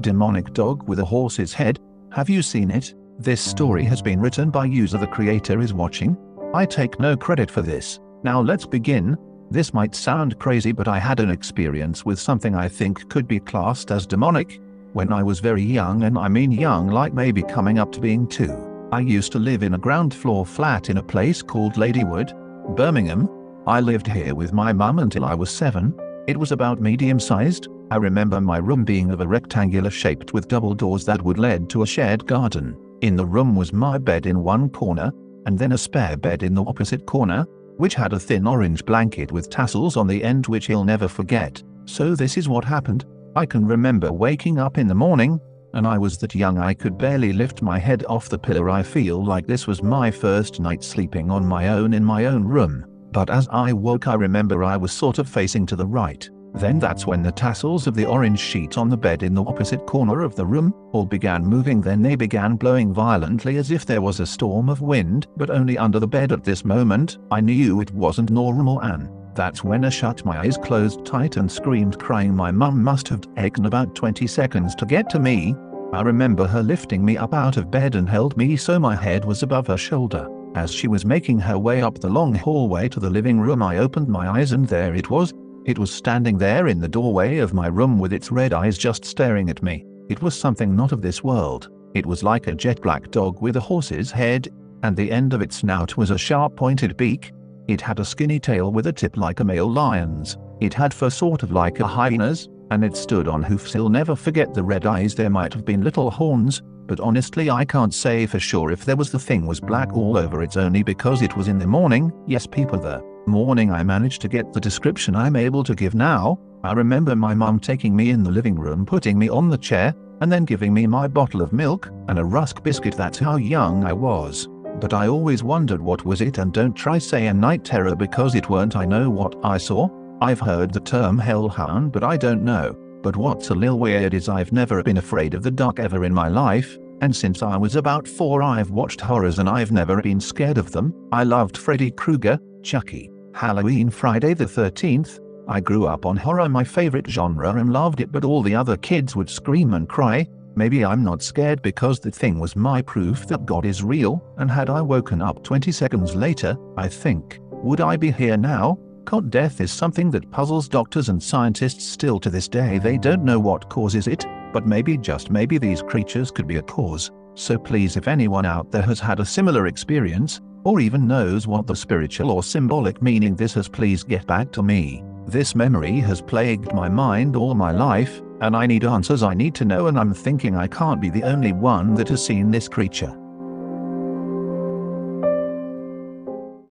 Demonic dog with a horse's head. Have you seen it? This story has been written by user the creator is watching. I take no credit for this. Now let's begin. This might sound crazy but I had an experience with something I think could be classed as demonic. When I was very young and I mean young like maybe coming up to being two, I used to live in a ground floor flat in a place called Ladywood, Birmingham. I lived here with my mum until I was seven. It was about medium sized, I remember my room being of a rectangular shaped with double doors that would lead to a shared garden. In the room was my bed in one corner, and then a spare bed in the opposite corner, which had a thin orange blanket with tassels on the end which he'll never forget. So this is what happened. I can remember waking up in the morning, and I was that young I could barely lift my head off the pillow. I feel like this was my first night sleeping on my own in my own room. But as I woke I remember I was sort of facing to the right. Then that's when the tassels of the orange sheet on the bed in the opposite corner of the room all began moving then they began blowing violently as if there was a storm of wind but only under the bed at this moment I knew it wasn't normal and that's when I shut my eyes closed tight and screamed crying my mum must have taken about 20 seconds to get to me. I remember her lifting me up out of bed and held me so my head was above her shoulder. As she was making her way up the long hallway to the living room I opened my eyes and there it was, it was standing there in the doorway of my room with its red eyes just staring at me. It was something not of this world. It was like a jet black dog with a horse's head, and the end of its snout was a sharp pointed beak. It had a skinny tail with a tip like a male lion's. It had fur sort of like a hyena's, and it stood on hoofs. He'll never forget the red eyes. There might have been little horns, but honestly I can't say for sure if there was the thing was black all over it's only because it was in the morning. Yes people the morning I managed to get the description I'm able to give now. I remember my mum taking me in the living room putting me on the chair, and then giving me my bottle of milk and a rusk biscuit that's how young I was. But I always wondered what was it and don't try say a night terror because it weren't I know what I saw. I've heard the term hellhound but I don't know. But what's a little weird is I've never been afraid of the dark ever in my life, and since I was about four I've watched horrors and I've never been scared of them. I loved Freddy Krueger, Chucky, Halloween Friday the 13th. I grew up on horror my favorite genre and loved it but all the other kids would scream and cry. Maybe I'm not scared because the thing was my proof that God is real, and had I woken up 20 seconds later, I think, would I be here now? Cot death is something that puzzles doctors and scientists still to this day. They don't know what causes it, but maybe just maybe these creatures could be a cause. So please if anyone out there has had a similar experience, or even knows what the spiritual or symbolic meaning this has please get back to me. This memory has plagued my mind all my life, and I need answers I need to know and I'm thinking I can't be the only one that has seen this creature.